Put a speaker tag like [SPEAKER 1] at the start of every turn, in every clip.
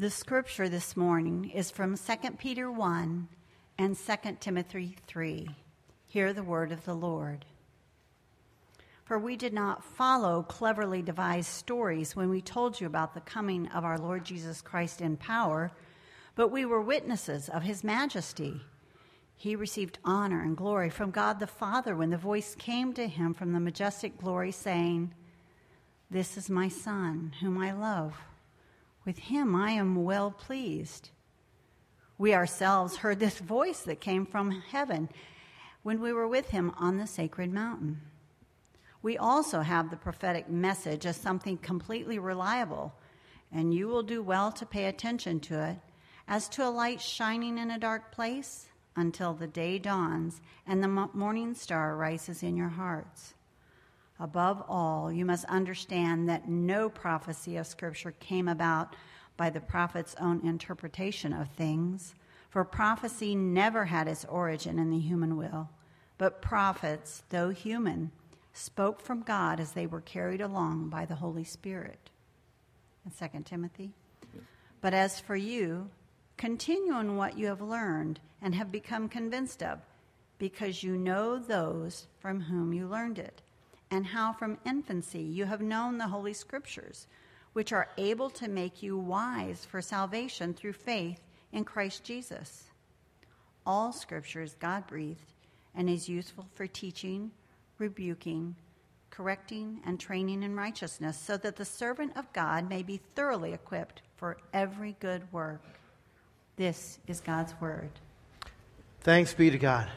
[SPEAKER 1] The scripture this morning is from 2 Peter 1 and 2 Timothy 3. Hear the word of the Lord. For we did not follow cleverly devised stories when we told you about the coming of our Lord Jesus Christ in power, but we were witnesses of his majesty. He received honor and glory from God the Father when the voice came to him from the majestic glory, saying, This is my Son, whom I love. With him I am well pleased. We ourselves heard this voice that came from heaven when we were with him on the sacred mountain. We also have the prophetic message as something completely reliable, and you will do well to pay attention to it as to a light shining in a dark place until the day dawns and the morning star rises in your hearts. Above all, you must understand that no prophecy of Scripture came about by the prophet's own interpretation of things, for prophecy never had its origin in the human will, but prophets, though human, spoke from God as they were carried along by the Holy Spirit. In 2 Timothy. But as for you, continue in what you have learned and have become convinced of, because you know those from whom you learned it and how from infancy you have known the Holy Scriptures, which are able to make you wise for salvation through faith in Christ Jesus. All Scripture is God breathed and is useful for teaching, rebuking, correcting, and training in righteousness, so that the servant of God may be thoroughly equipped for every good work. This is God's Word.
[SPEAKER 2] Thanks be to God.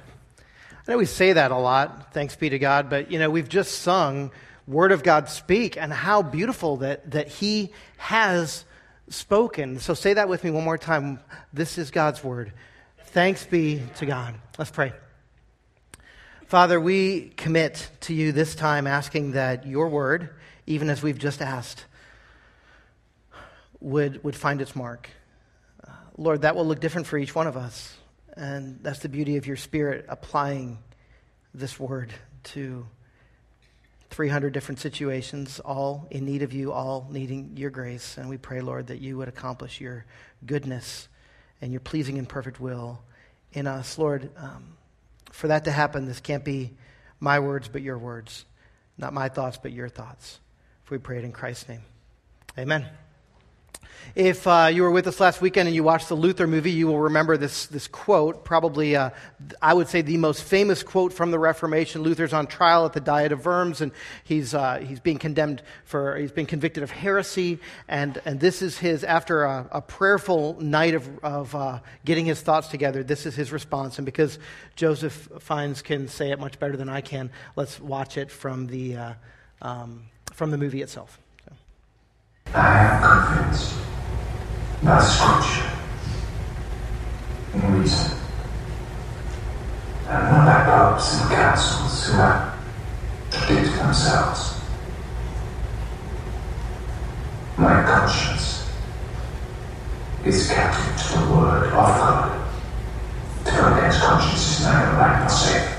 [SPEAKER 2] I know we say that a lot, thanks be to God, but you know, we've just sung Word of God speak and how beautiful that, that He has spoken. So say that with me one more time. This is God's Word. Thanks be to God. Let's pray. Father, we commit to you this time asking that your word, even as we've just asked, would, would find its mark. Lord, that will look different for each one of us. And that's the beauty of your Spirit applying this word to 300 different situations, all in need of you, all needing your grace. And we pray, Lord, that you would accomplish your goodness and your pleasing and perfect will in us. Lord, um, for that to happen, this can't be my words, but your words. Not my thoughts, but your thoughts. If we pray it in Christ's name. Amen. If uh, you were with us last weekend and you watched the Luther movie, you will remember this, this quote, probably, uh, I would say, the most famous quote from the Reformation. Luther's on trial at the Diet of Worms, and he's, uh, he's being condemned for, he's been convicted of heresy. And, and this is his, after a, a prayerful night of, of uh, getting his thoughts together, this is his response. And because Joseph Fiennes can say it much better than I can, let's watch it from the, uh, um, from the movie itself.
[SPEAKER 3] I am convinced by Scripture and reason, and not by popes and councils who have contradict themselves. My conscience is captive to the word of God. To against conscience is neither right nor safe.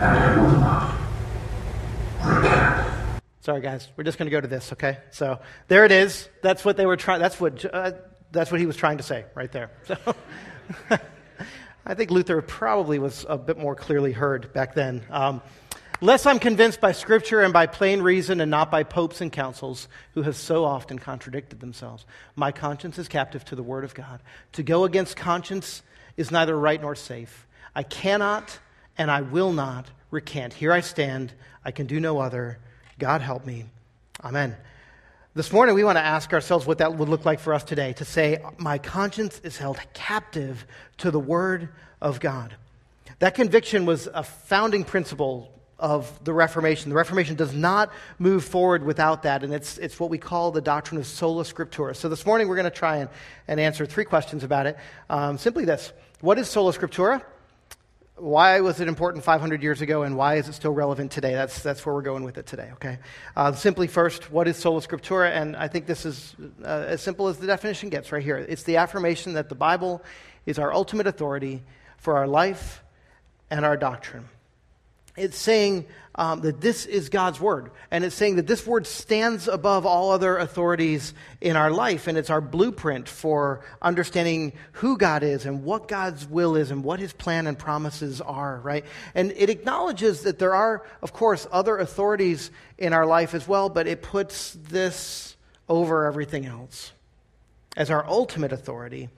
[SPEAKER 3] and I will not recant.
[SPEAKER 2] Sorry, guys. We're just going to go to this, okay? So there it is. That's what they were trying. That's what. Uh, that's what he was trying to say right there. So I think Luther probably was a bit more clearly heard back then. Um, Lest I'm convinced by Scripture and by plain reason and not by popes and councils who have so often contradicted themselves. My conscience is captive to the Word of God. To go against conscience is neither right nor safe. I cannot and I will not recant. Here I stand. I can do no other. God help me. Amen. This morning, we want to ask ourselves what that would look like for us today to say, My conscience is held captive to the Word of God. That conviction was a founding principle of the Reformation. The Reformation does not move forward without that, and it's, it's what we call the doctrine of sola scriptura. So this morning, we're going to try and, and answer three questions about it. Um, simply this What is sola scriptura? Why was it important 500 years ago and why is it still relevant today? That's, that's where we're going with it today, okay? Uh, simply first, what is sola scriptura? And I think this is uh, as simple as the definition gets right here. It's the affirmation that the Bible is our ultimate authority for our life and our doctrine. It's saying um, that this is God's word. And it's saying that this word stands above all other authorities in our life. And it's our blueprint for understanding who God is and what God's will is and what his plan and promises are, right? And it acknowledges that there are, of course, other authorities in our life as well, but it puts this over everything else as our ultimate authority.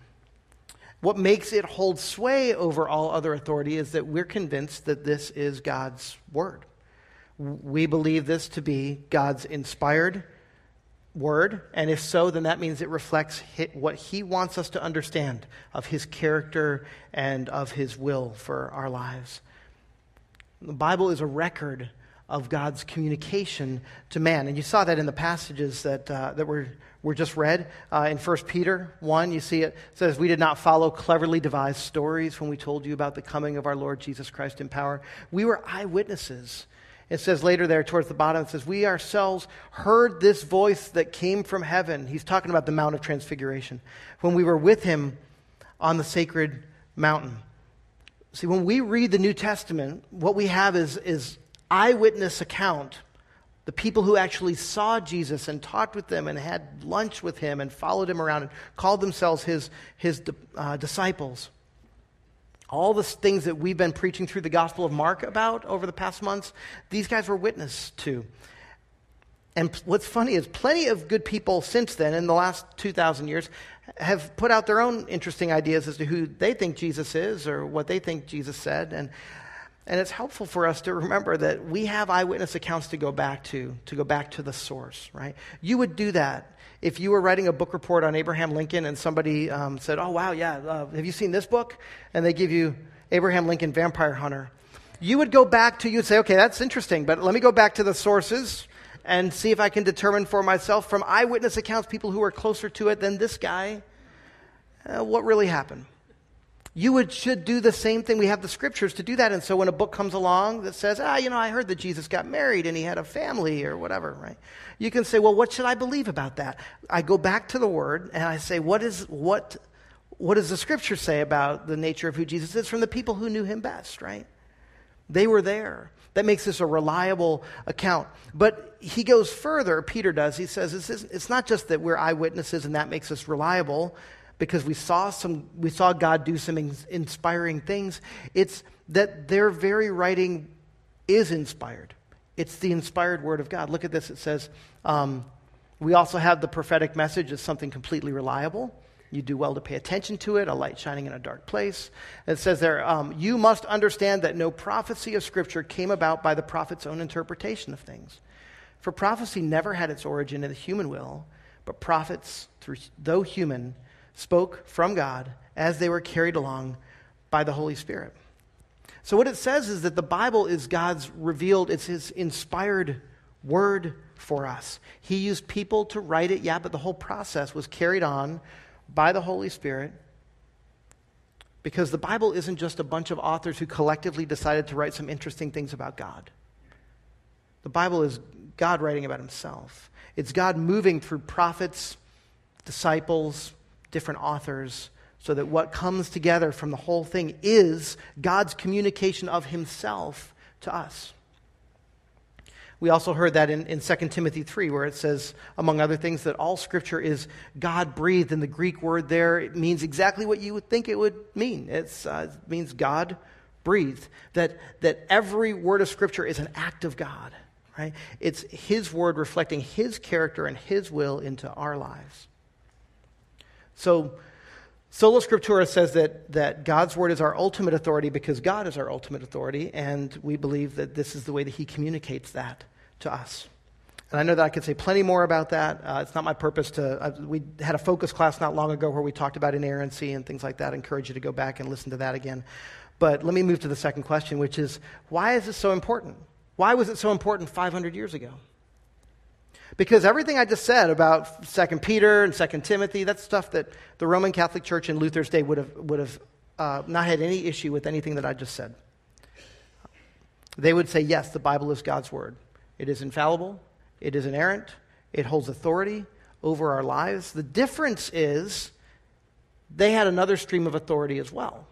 [SPEAKER 2] What makes it hold sway over all other authority is that we're convinced that this is God's word. We believe this to be God's inspired word, and if so, then that means it reflects what He wants us to understand of His character and of His will for our lives. The Bible is a record of God's communication to man. And you saw that in the passages that, uh, that were, were just read. Uh, in 1 Peter 1, you see it says, We did not follow cleverly devised stories when we told you about the coming of our Lord Jesus Christ in power. We were eyewitnesses it says later there towards the bottom, it says, We ourselves heard this voice that came from heaven. He's talking about the Mount of Transfiguration. When we were with him on the sacred mountain. See, when we read the New Testament, what we have is, is eyewitness account. The people who actually saw Jesus and talked with them and had lunch with him and followed him around and called themselves his, his uh, disciples all the things that we've been preaching through the Gospel of Mark about over the past months, these guys were witness to. And what's funny is plenty of good people since then, in the last 2,000 years, have put out their own interesting ideas as to who they think Jesus is or what they think Jesus said. And, and it's helpful for us to remember that we have eyewitness accounts to go back to, to go back to the source, right? You would do that if you were writing a book report on Abraham Lincoln and somebody um, said, Oh, wow, yeah, uh, have you seen this book? And they give you Abraham Lincoln Vampire Hunter, you would go back to, you'd say, Okay, that's interesting, but let me go back to the sources and see if I can determine for myself from eyewitness accounts, people who are closer to it than this guy, uh, what really happened. You would, should do the same thing. We have the scriptures to do that. And so when a book comes along that says, ah, you know, I heard that Jesus got married and he had a family or whatever, right? You can say, well, what should I believe about that? I go back to the word and I say, what is, what, what does the scripture say about the nature of who Jesus is from the people who knew him best, right? They were there. That makes this a reliable account. But he goes further, Peter does. He says it's, it's not just that we're eyewitnesses and that makes us reliable because we saw some we saw God do some inspiring things. It's that their very writing is inspired. It's the inspired word of God. Look at this. It says, um, we also have the prophetic message as something completely reliable. You do well to pay attention to it, a light shining in a dark place. It says there, um, you must understand that no prophecy of Scripture came about by the prophet's own interpretation of things. For prophecy never had its origin in the human will, but prophets, through, though human, spoke from God as they were carried along by the Holy Spirit. So, what it says is that the Bible is God's revealed, it's His inspired word for us. He used people to write it, yeah, but the whole process was carried on by the Holy Spirit because the Bible isn't just a bunch of authors who collectively decided to write some interesting things about God. The Bible is God writing about Himself, it's God moving through prophets, disciples, different authors so that what comes together from the whole thing is God's communication of himself to us. We also heard that in, in 2 Timothy 3, where it says, among other things, that all scripture is God breathed. And the Greek word there it means exactly what you would think it would mean uh, it means God breathed. That, that every word of scripture is an act of God, right? It's his word reflecting his character and his will into our lives. So, Sola Scriptura says that, that God's word is our ultimate authority because God is our ultimate authority, and we believe that this is the way that He communicates that to us. And I know that I could say plenty more about that. Uh, it's not my purpose to. Uh, we had a focus class not long ago where we talked about inerrancy and things like that. I encourage you to go back and listen to that again. But let me move to the second question, which is why is this so important? Why was it so important 500 years ago? Because everything I just said about 2 Peter and 2 Timothy, that's stuff that the Roman Catholic Church in Luther's day would have, would have uh, not had any issue with anything that I just said. They would say, yes, the Bible is God's word. It is infallible, it is inerrant, it holds authority over our lives. The difference is they had another stream of authority as well.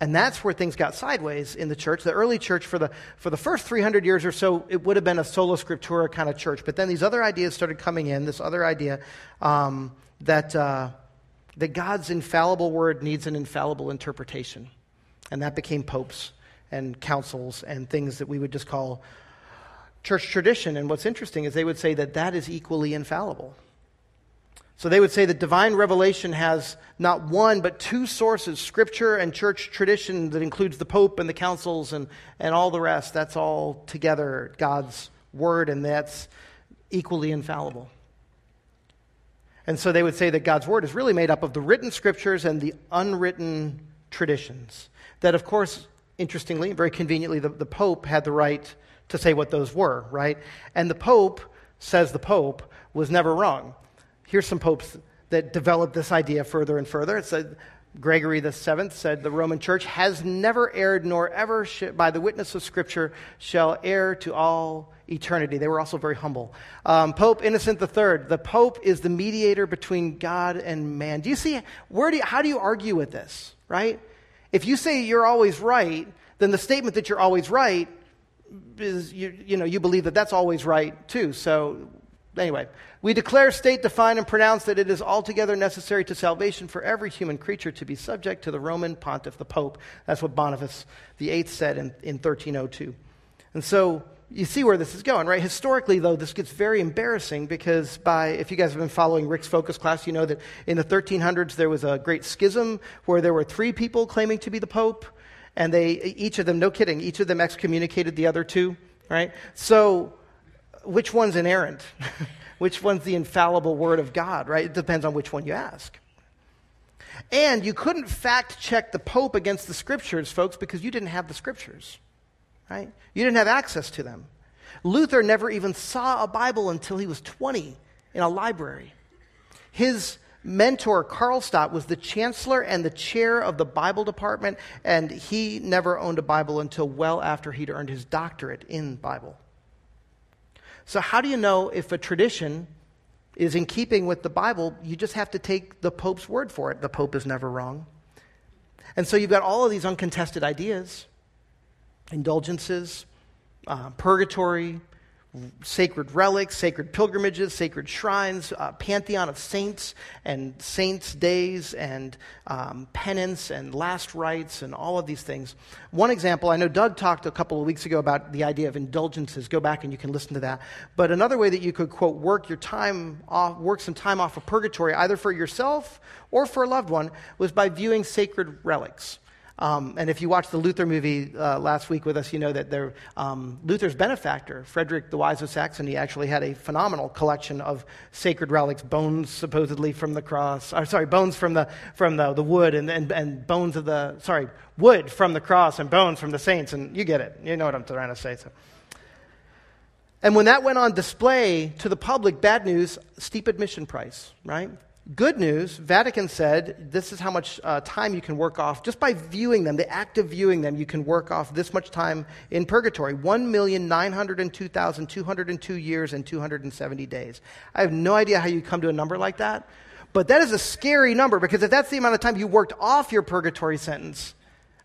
[SPEAKER 2] And that's where things got sideways in the church. The early church, for the, for the first 300 years or so, it would have been a sola scriptura kind of church. But then these other ideas started coming in, this other idea um, that, uh, that God's infallible word needs an infallible interpretation. And that became popes and councils and things that we would just call church tradition. And what's interesting is they would say that that is equally infallible. So they would say that divine revelation has not one, but two sources scripture and church tradition that includes the Pope and the councils and, and all the rest. That's all together God's word, and that's equally infallible. And so they would say that God's word is really made up of the written scriptures and the unwritten traditions. That, of course, interestingly, and very conveniently, the, the Pope had the right to say what those were, right? And the Pope, says the Pope, was never wrong. Here's some popes that developed this idea further and further. It said, Gregory the Seventh said, The Roman Church has never erred, nor ever, sh- by the witness of Scripture, shall err to all eternity. They were also very humble. Um, Pope Innocent III, the Pope is the mediator between God and man. Do you see, where do you, how do you argue with this, right? If you say you're always right, then the statement that you're always right is, you, you know, you believe that that's always right too. So Anyway, we declare, state, define, and pronounce that it is altogether necessary to salvation for every human creature to be subject to the Roman pontiff, the Pope. That's what Boniface VIII said in, in 1302. And so you see where this is going, right? Historically, though, this gets very embarrassing because by, if you guys have been following Rick's focus class, you know that in the 1300s there was a great schism where there were three people claiming to be the Pope, and they, each of them, no kidding, each of them excommunicated the other two, right? So which one's inerrant? which one's the infallible word of God, right? It depends on which one you ask. And you couldn't fact check the Pope against the scriptures, folks, because you didn't have the scriptures, right? You didn't have access to them. Luther never even saw a Bible until he was 20 in a library. His mentor, Karlstadt, was the chancellor and the chair of the Bible department, and he never owned a Bible until well after he'd earned his doctorate in Bible. So, how do you know if a tradition is in keeping with the Bible? You just have to take the Pope's word for it. The Pope is never wrong. And so, you've got all of these uncontested ideas indulgences, uh, purgatory, sacred relics, sacred pilgrimages, sacred shrines, uh, pantheon of saints and saints' days and um, penance and last rites and all of these things. One example, I know Doug talked a couple of weeks ago about the idea of indulgences. Go back and you can listen to that. But another way that you could, quote, work your time off, work some time off of purgatory, either for yourself or for a loved one, was by viewing sacred relics. Um, and if you watched the Luther movie uh, last week with us, you know that um, Luther's benefactor, Frederick the Wise of Saxony, actually had a phenomenal collection of sacred relics, bones supposedly from the cross, or sorry, bones from the, from the, the wood, and, and, and bones of the, sorry, wood from the cross and bones from the saints. And you get it. You know what I'm trying to say. So. And when that went on display to the public, bad news, steep admission price, right? Good news, Vatican said this is how much uh, time you can work off. Just by viewing them, the act of viewing them, you can work off this much time in purgatory 1,902,202 years and 270 days. I have no idea how you come to a number like that, but that is a scary number because if that's the amount of time you worked off your purgatory sentence,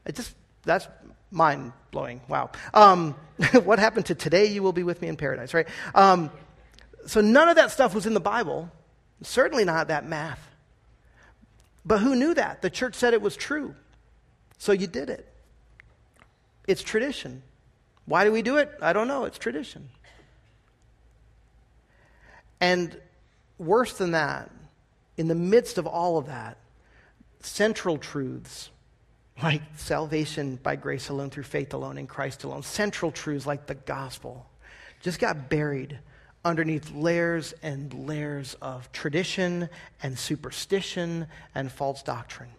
[SPEAKER 2] it just, that's mind blowing. Wow. Um, what happened to today? You will be with me in paradise, right? Um, so none of that stuff was in the Bible. Certainly not that math. But who knew that? The church said it was true. So you did it. It's tradition. Why do we do it? I don't know. It's tradition. And worse than that, in the midst of all of that, central truths like salvation by grace alone, through faith alone, in Christ alone, central truths like the gospel just got buried underneath layers and layers of tradition and superstition and false doctrine.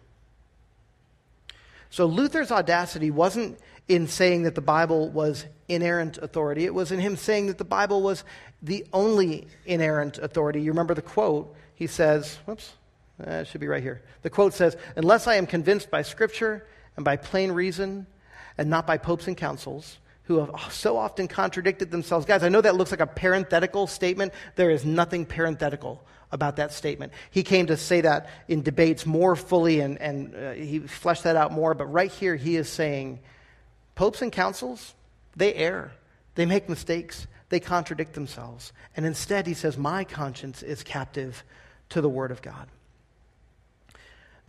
[SPEAKER 2] So Luther's audacity wasn't in saying that the Bible was inerrant authority, it was in him saying that the Bible was the only inerrant authority. You remember the quote? He says, whoops, it should be right here. The quote says, Unless I am convinced by Scripture and by plain reason, and not by popes and councils, who have so often contradicted themselves. Guys, I know that looks like a parenthetical statement. There is nothing parenthetical about that statement. He came to say that in debates more fully and, and uh, he fleshed that out more. But right here, he is saying popes and councils, they err, they make mistakes, they contradict themselves. And instead, he says, My conscience is captive to the Word of God.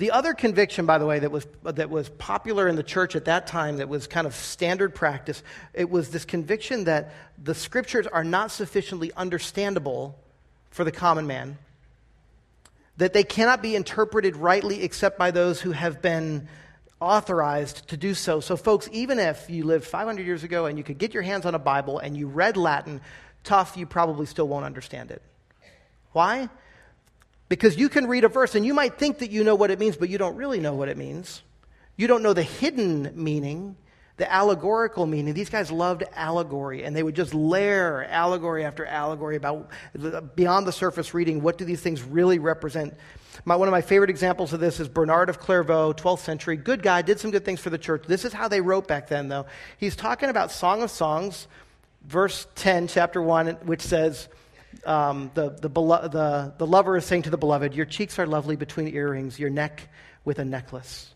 [SPEAKER 2] The other conviction, by the way, that was, that was popular in the church at that time, that was kind of standard practice, it was this conviction that the scriptures are not sufficiently understandable for the common man, that they cannot be interpreted rightly except by those who have been authorized to do so. So, folks, even if you lived 500 years ago and you could get your hands on a Bible and you read Latin, tough, you probably still won't understand it. Why? Because you can read a verse and you might think that you know what it means, but you don't really know what it means. You don't know the hidden meaning, the allegorical meaning. These guys loved allegory, and they would just layer allegory after allegory about beyond the surface reading. What do these things really represent? My, one of my favorite examples of this is Bernard of Clairvaux, 12th century. Good guy, did some good things for the church. This is how they wrote back then, though. He's talking about Song of Songs, verse 10, chapter 1, which says, um, the, the, the, the lover is saying to the beloved, Your cheeks are lovely between earrings, your neck with a necklace.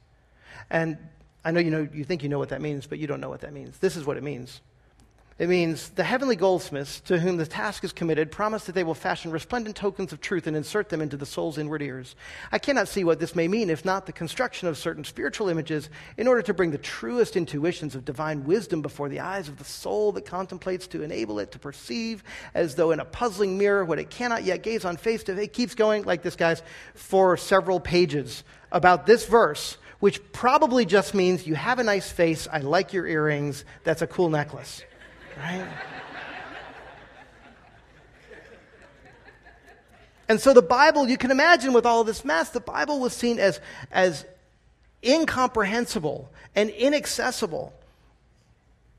[SPEAKER 2] And I know you, know you think you know what that means, but you don't know what that means. This is what it means. It means the heavenly goldsmiths to whom the task is committed promise that they will fashion resplendent tokens of truth and insert them into the soul's inward ears. I cannot see what this may mean if not the construction of certain spiritual images in order to bring the truest intuitions of divine wisdom before the eyes of the soul that contemplates to enable it to perceive as though in a puzzling mirror what it cannot yet gaze on face to face. It keeps going like this, guys, for several pages about this verse which probably just means you have a nice face, I like your earrings, that's a cool necklace right? and so the Bible, you can imagine with all of this mess, the Bible was seen as, as incomprehensible and inaccessible.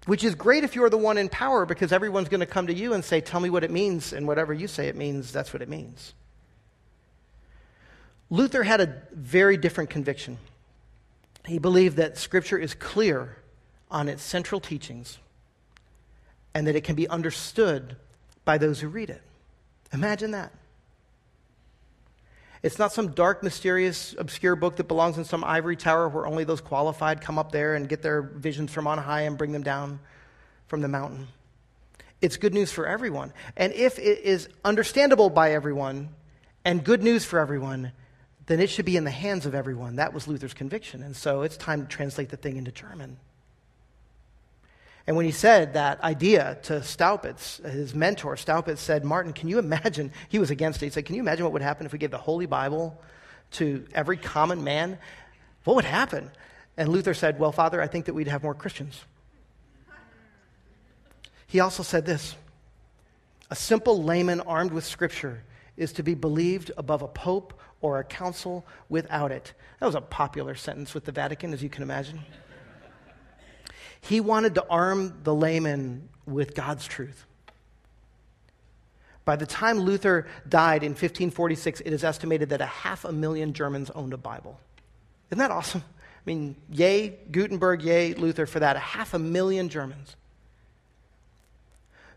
[SPEAKER 2] Which is great if you're the one in power because everyone's going to come to you and say, Tell me what it means, and whatever you say it means, that's what it means. Luther had a very different conviction. He believed that Scripture is clear on its central teachings and that it can be understood by those who read it. Imagine that. It's not some dark, mysterious, obscure book that belongs in some ivory tower where only those qualified come up there and get their visions from on high and bring them down from the mountain. It's good news for everyone. And if it is understandable by everyone and good news for everyone, then it should be in the hands of everyone. That was Luther's conviction. And so it's time to translate the thing into German. And when he said that idea to Staupitz, his mentor, Staupitz said, Martin, can you imagine? He was against it. He said, Can you imagine what would happen if we gave the Holy Bible to every common man? What would happen? And Luther said, Well, Father, I think that we'd have more Christians. He also said this A simple layman armed with Scripture is to be believed above a pope or a council without it. That was a popular sentence with the Vatican, as you can imagine. He wanted to arm the layman with God's truth. By the time Luther died in 1546, it is estimated that a half a million Germans owned a Bible. Isn't that awesome? I mean, yay, Gutenberg, yay, Luther for that. A half a million Germans.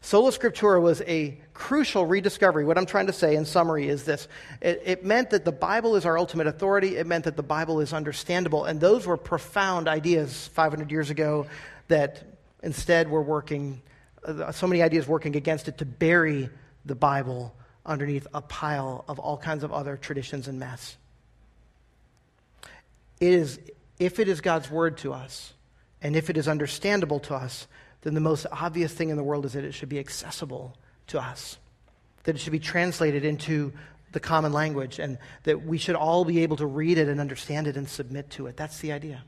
[SPEAKER 2] Sola Scriptura was a crucial rediscovery. What I'm trying to say in summary is this it, it, meant that the Bible is our ultimate authority, it meant that the Bible is understandable. And those were profound ideas 500 years ago that instead we're working, uh, so many ideas working against it to bury the Bible underneath a pile of all kinds of other traditions and mess. It is, if it is God's word to us, and if it is understandable to us, then the most obvious thing in the world is that it should be accessible to us, that it should be translated into the common language, and that we should all be able to read it and understand it and submit to it. That's the idea.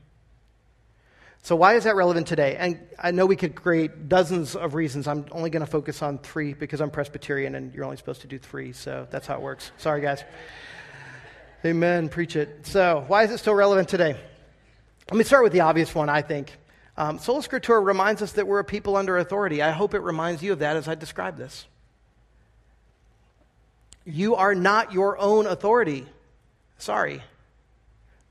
[SPEAKER 2] So, why is that relevant today? And I know we could create dozens of reasons. I'm only going to focus on three because I'm Presbyterian and you're only supposed to do three. So, that's how it works. Sorry, guys. Amen. Preach it. So, why is it still relevant today? Let me start with the obvious one, I think. Um, Sola Scriptura reminds us that we're a people under authority. I hope it reminds you of that as I describe this. You are not your own authority. Sorry.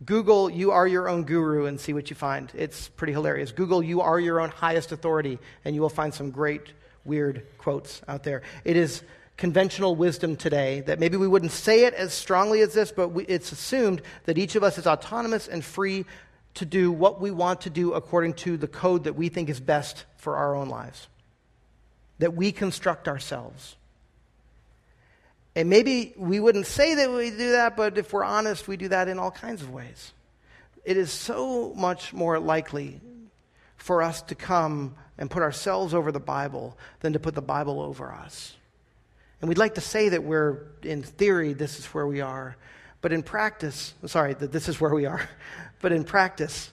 [SPEAKER 2] Google, you are your own guru, and see what you find. It's pretty hilarious. Google, you are your own highest authority, and you will find some great, weird quotes out there. It is conventional wisdom today that maybe we wouldn't say it as strongly as this, but we, it's assumed that each of us is autonomous and free to do what we want to do according to the code that we think is best for our own lives, that we construct ourselves. And maybe we wouldn't say that we do that, but if we're honest, we do that in all kinds of ways. It is so much more likely for us to come and put ourselves over the Bible than to put the Bible over us. And we'd like to say that we're, in theory, this is where we are. But in practice, sorry, that this is where we are. But in practice,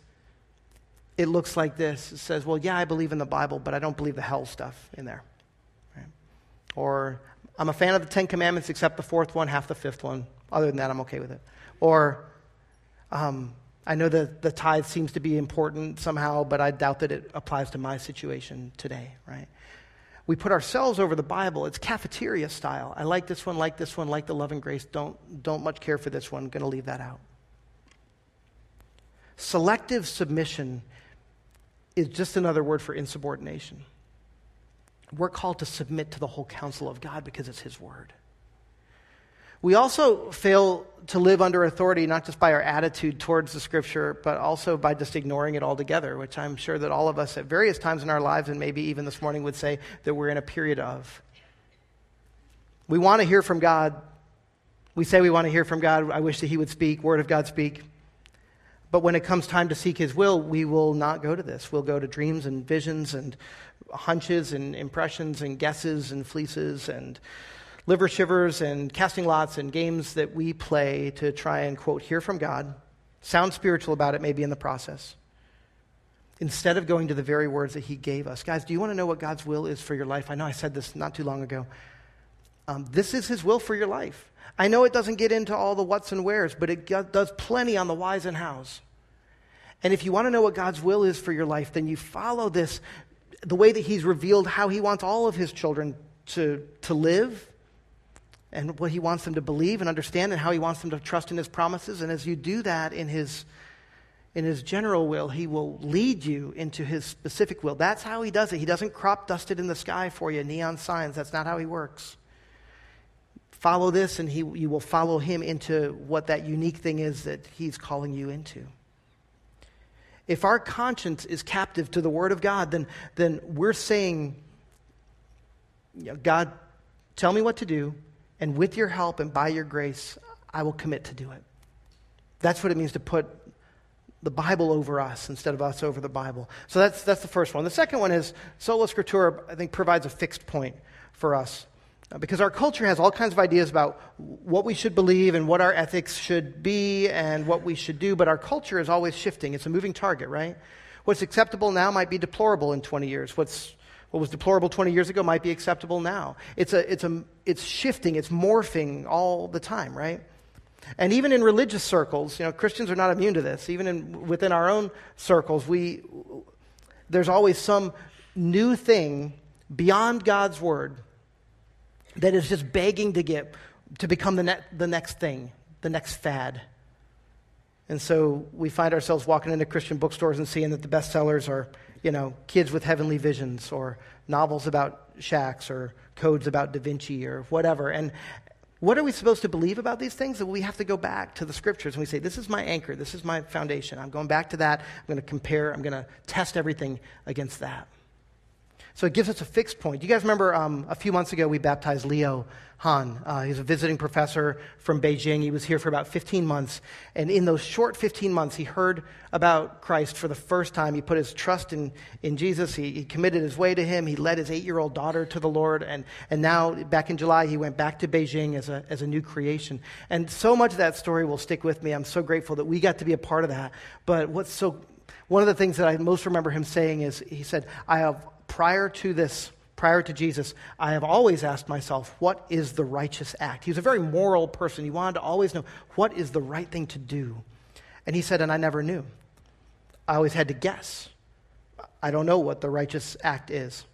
[SPEAKER 2] it looks like this. It says, well, yeah, I believe in the Bible, but I don't believe the hell stuff in there. Right? Or I'm a fan of the Ten Commandments except the fourth one, half the fifth one. Other than that, I'm okay with it. Or um, I know that the tithe seems to be important somehow, but I doubt that it applies to my situation today, right? We put ourselves over the Bible. It's cafeteria style. I like this one, like this one, like the love and grace. Don't, don't much care for this one. Going to leave that out. Selective submission is just another word for insubordination. We're called to submit to the whole counsel of God because it's His word. We also fail to live under authority, not just by our attitude towards the scripture, but also by just ignoring it altogether, which I'm sure that all of us at various times in our lives, and maybe even this morning, would say that we're in a period of. We want to hear from God. We say we want to hear from God. I wish that He would speak, Word of God speak. But when it comes time to seek His will, we will not go to this. We'll go to dreams and visions and hunches and impressions and guesses and fleeces and liver shivers and casting lots and games that we play to try and, quote, hear from God, sound spiritual about it maybe in the process, instead of going to the very words that He gave us. Guys, do you want to know what God's will is for your life? I know I said this not too long ago. Um, this is His will for your life. I know it doesn't get into all the what's and where's, but it does plenty on the whys and hows. And if you want to know what God's will is for your life, then you follow this, the way that He's revealed how He wants all of His children to, to live and what he wants them to believe and understand and how he wants them to trust in his promises. And as you do that in his, in his general will, he will lead you into his specific will. That's how he does it. He doesn't crop dust it in the sky for you, neon signs. That's not how he works. Follow this, and he, you will follow him into what that unique thing is that he's calling you into. If our conscience is captive to the Word of God, then, then we're saying, God, tell me what to do and with your help and by your grace, I will commit to do it. That's what it means to put the Bible over us instead of us over the Bible. So that's, that's the first one. The second one is Sola Scriptura, I think, provides a fixed point for us. Uh, because our culture has all kinds of ideas about what we should believe and what our ethics should be and what we should do, but our culture is always shifting. It's a moving target, right? What's acceptable now might be deplorable in 20 years. What's what was deplorable 20 years ago might be acceptable now. It's, a, it's, a, it's shifting, it's morphing all the time, right? And even in religious circles, you know, Christians are not immune to this. Even in, within our own circles, we, there's always some new thing beyond God's word that is just begging to get to become the, ne- the next thing, the next fad. And so we find ourselves walking into Christian bookstores and seeing that the bestsellers are you know, kids with heavenly visions or novels about shacks or codes about Da Vinci or whatever. And what are we supposed to believe about these things? That we have to go back to the scriptures and we say, this is my anchor, this is my foundation. I'm going back to that. I'm going to compare, I'm going to test everything against that. So it gives us a fixed point. You guys remember um, a few months ago we baptized Leo Han. Uh, he's a visiting professor from Beijing. He was here for about 15 months. And in those short 15 months, he heard about Christ for the first time. He put his trust in, in Jesus. He, he committed his way to him. He led his eight year old daughter to the Lord. And, and now, back in July, he went back to Beijing as a, as a new creation. And so much of that story will stick with me. I'm so grateful that we got to be a part of that. But what's so, one of the things that I most remember him saying is he said, I have, prior to this, prior to Jesus, I have always asked myself, what is the righteous act? He was a very moral person. He wanted to always know what is the right thing to do. And he said, and I never knew. I always had to guess. I don't know what the righteous act is.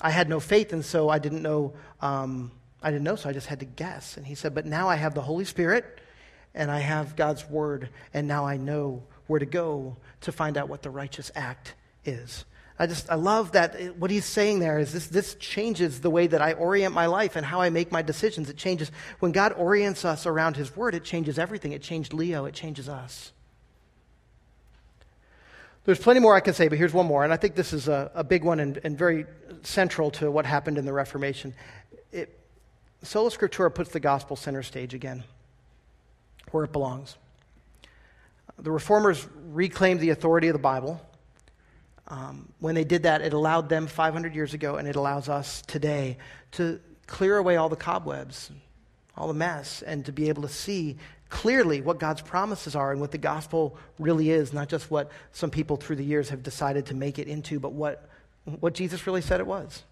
[SPEAKER 2] I had no faith, and so I didn't know. Um, I didn't know, so I just had to guess. And he said, but now I have the Holy Spirit, and I have God's word, and now I know where to go to find out what the righteous act is. I just, I love that eh, what he's saying there is this, this changes the way that I orient my life and how I make my decisions. It changes, when God orients us around his word, it changes everything. It changed Leo, it changes us. There's plenty more I can say, but here's one more, and I think this is a, a big one and, and, very central to what happened in the Reformation. It, Sola Scriptura puts the gospel center stage again, where it belongs. The reformers reclaimed the authority of the Bible um, when they did that, it allowed them 500 years ago, and it allows us today to clear away all the cobwebs, all the mess, and to be able to see clearly what God's promises are and what the gospel really is, not just what some people through the years have decided to make it into, but what, what Jesus really said it was.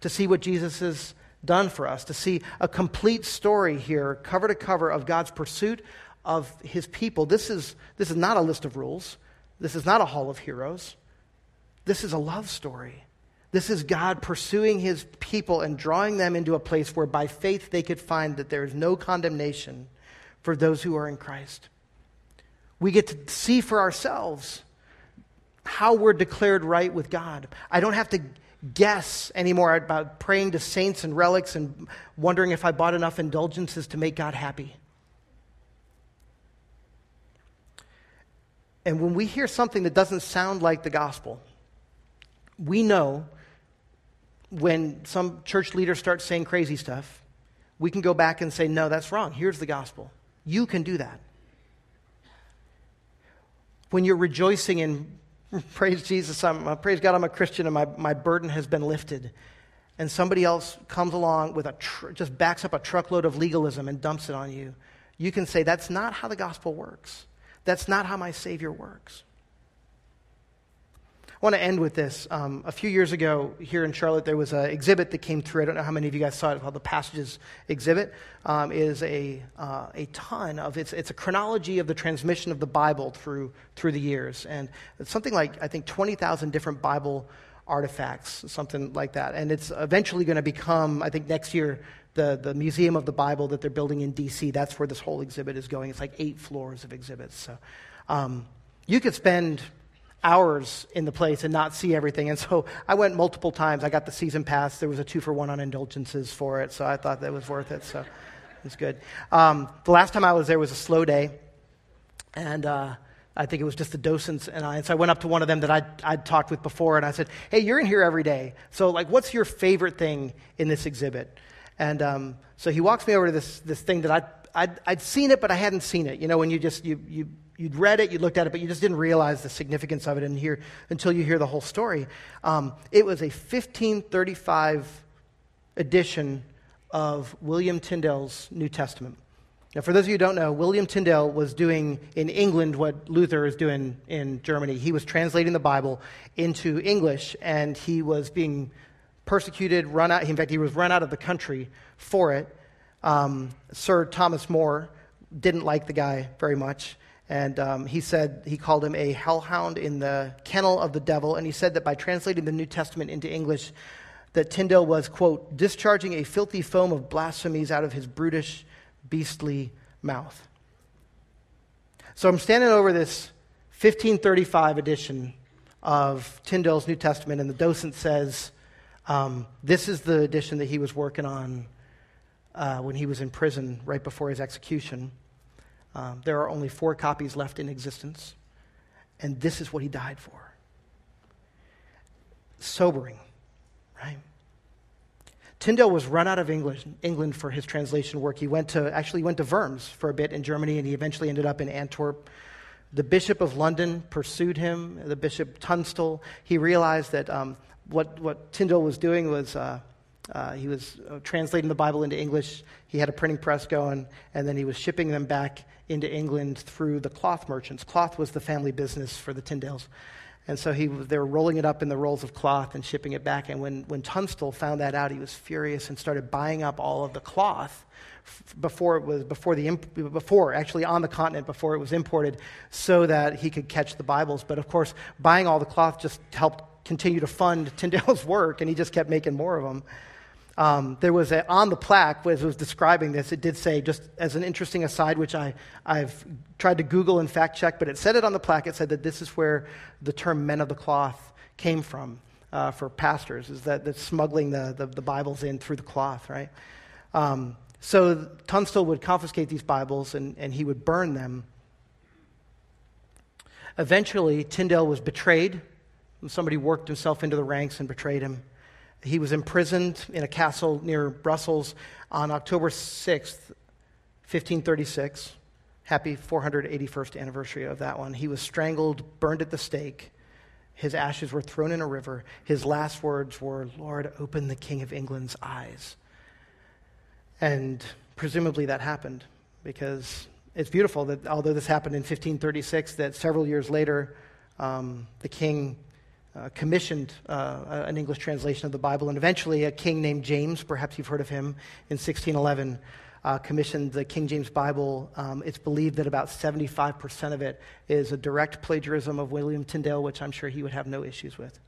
[SPEAKER 2] To see what Jesus has done for us, to see a complete story here, cover to cover, of God's pursuit of his people. This is, this is not a list of rules, this is not a hall of heroes. This is a love story. This is God pursuing his people and drawing them into a place where by faith they could find that there is no condemnation for those who are in Christ. We get to see for ourselves how we're declared right with God. I don't have to guess anymore about praying to saints and relics and wondering if I bought enough indulgences to make God happy. And when we hear something that doesn't sound like the gospel, we know when some church leader starts saying crazy stuff, we can go back and say, no, that's wrong. Here's the gospel. You can do that. When you're rejoicing in praise Jesus, I'm, uh, praise God, I'm a Christian and my, my burden has been lifted, and somebody else comes along with a, tr- just backs up a truckload of legalism and dumps it on you, you can say, that's not how the gospel works. That's not how my Savior works. I want to end with this. Um, a few years ago here in Charlotte, there was an exhibit that came through. I don't know how many of you guys saw it, called the Passages exhibit. Um, is a, uh, a ton of, it's, it's a chronology of the transmission of the Bible through, through the years. And it's something like, I think, 20,000 different Bible artifacts, something like that. And it's eventually going to become, I think, next year, the, the Museum of the Bible that they're building in D.C. That's where this whole exhibit is going. It's like eight floors of exhibits. So um, you could spend hours in the place and not see everything. And so I went multiple times. I got the season pass. There was a two for one on indulgences for it, so I thought that was worth it. So it was good. Um, the last time I was there was a slow day, and uh, I think it was just the docents and I. And so I went up to one of them that I'd, I'd talked with before, and I said, "Hey, you're in here every day. So like, what's your favorite thing in this exhibit?" And um, so he walks me over to this this thing that I. I'd, I'd seen it, but I hadn't seen it. You know, when you just you, you you'd read it, you looked at it, but you just didn't realize the significance of it and hear, until you hear the whole story. Um, it was a 1535 edition of William Tyndale's New Testament. Now, for those of you who don't know, William Tyndale was doing in England what Luther is doing in Germany. He was translating the Bible into English, and he was being persecuted, run out. In fact, he was run out of the country for it. Um, Sir Thomas More didn't like the guy very much. And um, he said, he called him a hellhound in the kennel of the devil. And he said that by translating the New Testament into English, that Tyndale was, quote, discharging a filthy foam of blasphemies out of his brutish, beastly mouth. So I'm standing over this 1535 edition of Tyndale's New Testament, and the docent says, um, This is the edition that he was working on uh, when he was in prison right before his execution. Um, there are only four copies left in existence, and this is what he died for. Sobering, right? Tyndale was run out of English, England for his translation work. He went to, actually went to Worms for a bit in Germany, and he eventually ended up in Antwerp. The Bishop of London pursued him, the Bishop Tunstall. He realized that um, what, what Tyndale was doing was uh, uh, he was uh, translating the Bible into English. He had a printing press going, and then he was shipping them back into England through the cloth merchants. Cloth was the family business for the Tyndales. And so he, they were rolling it up in the rolls of cloth and shipping it back. And when, when Tunstall found that out, he was furious and started buying up all of the cloth before it was before the before actually on the continent before it was imported so that he could catch the bibles but of course buying all the cloth just helped continue to fund tyndale's work and he just kept making more of them Um, there was a, on the plaque, as it was describing this, it did say, just as an interesting aside, which I, I've tried to Google and fact check, but it said it on the plaque. It said that this is where the term men of the cloth came from uh, for pastors, is that, smuggling the, the, the, Bibles in through the cloth, right? Um, so Tunstall would confiscate these Bibles and, and he would burn them. Eventually, Tyndale was betrayed. Somebody worked himself into the ranks and betrayed him. He was imprisoned in a castle near Brussels on October 6th, 1536. Happy 481st anniversary of that one. He was strangled, burned at the stake. His ashes were thrown in a river. His last words were, Lord, open the King of England's eyes. And presumably that happened because it's beautiful that although this happened in 1536, that several years later, um, the king uh, commissioned uh, an English translation of the Bible, and eventually a king named James, perhaps you've heard of him, in 1611, uh, commissioned the King James Bible. Um, it's believed that about 75% of it is a direct plagiarism of William Tyndale, which I'm sure he would have no issues with.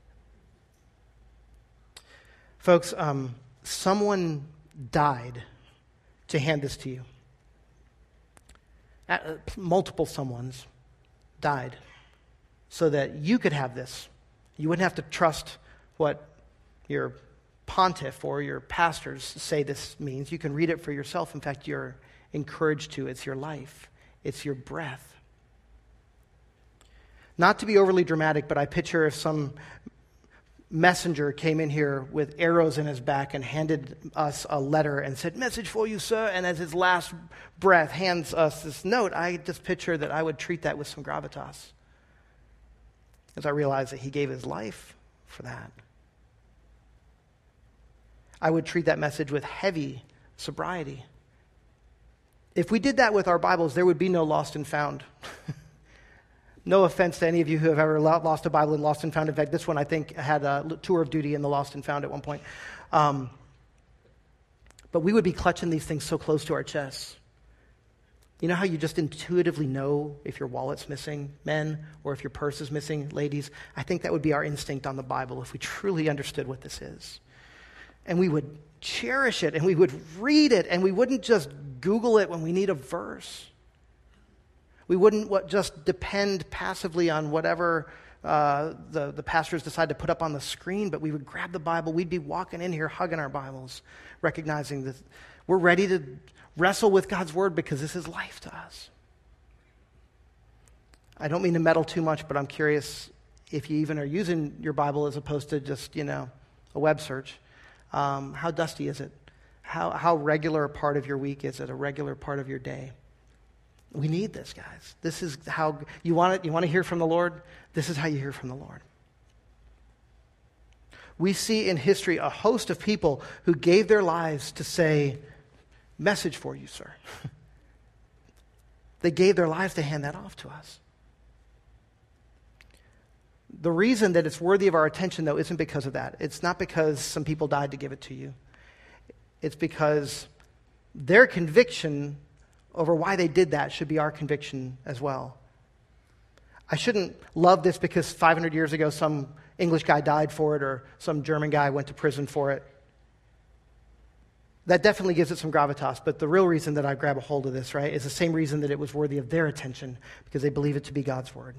[SPEAKER 2] Folks, um, someone died to hand this to you. Uh, multiple someones died so that you could have this you wouldn't have to trust what your pontiff or your pastors say this means. You can read it for yourself. In fact, you're encouraged to. It's your life, it's your breath. Not to be overly dramatic, but I picture if some messenger came in here with arrows in his back and handed us a letter and said, Message for you, sir, and as his last breath hands us this note, I just picture that I would treat that with some gravitas as I realized that he gave his life for that. I would treat that message with heavy sobriety. If we did that with our Bibles, there would be no lost and found. no offense to any of you who have ever lost a Bible and lost and found. In fact, this one I think had a tour of duty in the lost and found at one point. Um, but we would be clutching these things so close to our chests. You know how you just intuitively know if your wallet's missing, men, or if your purse is missing, ladies? I think that would be our instinct on the Bible if we truly understood what this is. And we would cherish it and we would read it and we wouldn't just Google it when we need a verse. We wouldn't just depend passively on whatever uh, the, the pastors decide to put up on the screen, but we would grab the Bible. We'd be walking in here hugging our Bibles, recognizing that we're ready to wrestle with God's word because this is life to us. I don't mean to meddle too much, but I'm curious if you even are using your Bible as opposed to just, you know, a web search. Um, how dusty is it? How, how regular a part of your week is it? A regular part of your day? We need this, guys. This is how you want it. You want to hear from the Lord? This is how you hear from the Lord. We see in history a host of people who gave their lives to say, message for you, sir. they gave their lives to hand that off to us. The reason that it's worthy of our attention, though, isn't because of that. It's not because some people died to give it to you. It's because their conviction over why they did that should be our conviction as well. I shouldn't love this because 500 years ago some English guy died for it or some German guy went to prison for it that definitely gives it some gravitas. But the real reason that I grab a hold of this, right, is the same reason that it was worthy of their attention, because they believe it to be God's word.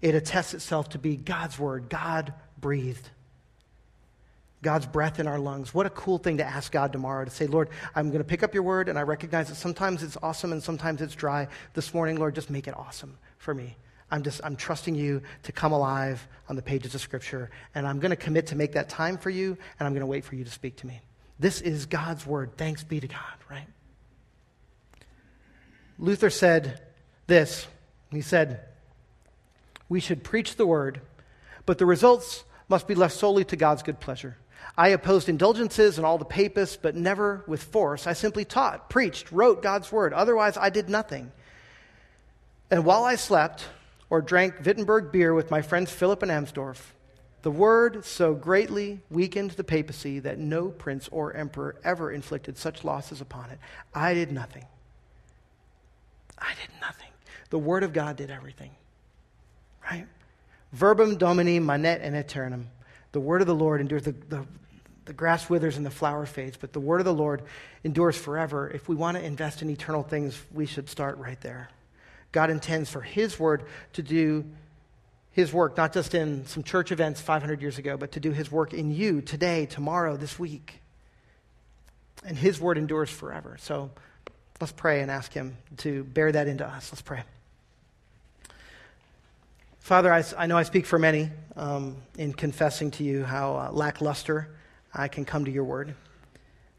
[SPEAKER 2] It attests itself to be God's word, God breathed. God's breath in our lungs. What a cool thing to ask God tomorrow to say, Lord, I'm going to pick up your word, and I recognize that sometimes it's awesome and sometimes it's dry. This morning, Lord, just make it awesome for me. I'm just I'm trusting you to come alive on the pages of Scripture, and I'm going to commit to make that time for you, and I'm going to wait for you to speak to me. This is God's word. Thanks be to God, right? Luther said this. He said, We should preach the word, but the results must be left solely to God's good pleasure. I opposed indulgences and all the papists, but never with force. I simply taught, preached, wrote God's word. Otherwise, I did nothing. And while I slept or drank Wittenberg beer with my friends Philip and Amsdorf, the word so greatly weakened the papacy that no prince or emperor ever inflicted such losses upon it. I did nothing. I did nothing. The word of God did everything. Right? Verbum Domini manet in aeternum. The word of the Lord endures. The, the, The grass withers and the flower fades, but the word of the Lord endures forever. If we want to invest in eternal things, we should start right there. God intends for His word to do His work, not just in some church events 500 years ago, but to do His work in you today, tomorrow, this week. And His word endures forever. So let's pray and ask Him to bear that into us. Let's pray. Father, I, I know I speak for many um, in confessing to you how uh, lackluster I can come to your word.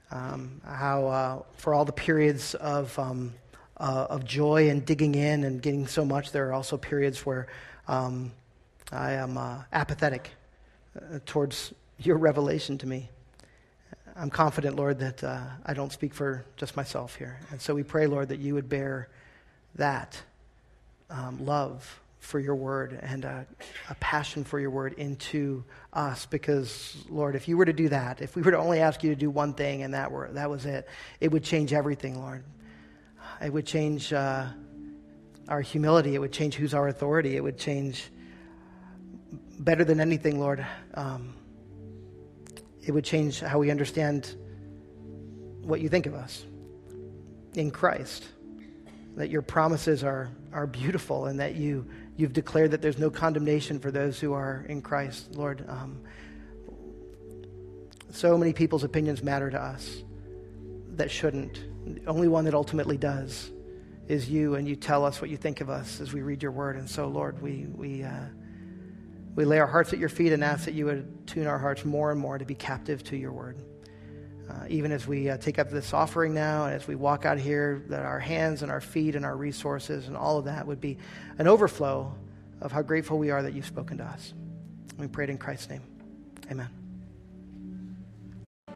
[SPEAKER 2] Um, how, uh, for all the periods of, um, uh, of joy and digging in and getting so much, there are also periods where um, I am uh, apathetic uh, towards your revelation to me. I'm confident, Lord, that uh, I don't speak for just myself here. And so we pray, Lord, that you would bear that um, love for your word and a, a, passion for your word into us because lord if you were to do that if we were to only ask you to do one thing and that were that was it it would change everything lord it would change uh, our humility it would change who's our authority it would change better than anything lord um, it would change how we understand what you think of us in christ that your promises are, are beautiful and that you You've declared that there's no condemnation for those who are in Christ, Lord. Um, so many people's opinions matter to us that shouldn't. The only one that ultimately does is you, and you tell us what you think of us as we read your word. And so, Lord, we, we, uh, we lay our hearts at your feet and ask that you would tune our hearts more and more to be captive to your word. Uh, even as we uh, take up this offering now and as we walk out here, that our hands and our feet and our resources and all of that would be an overflow of how grateful we are that you've spoken to us. We pray it in Christ's name. Amen.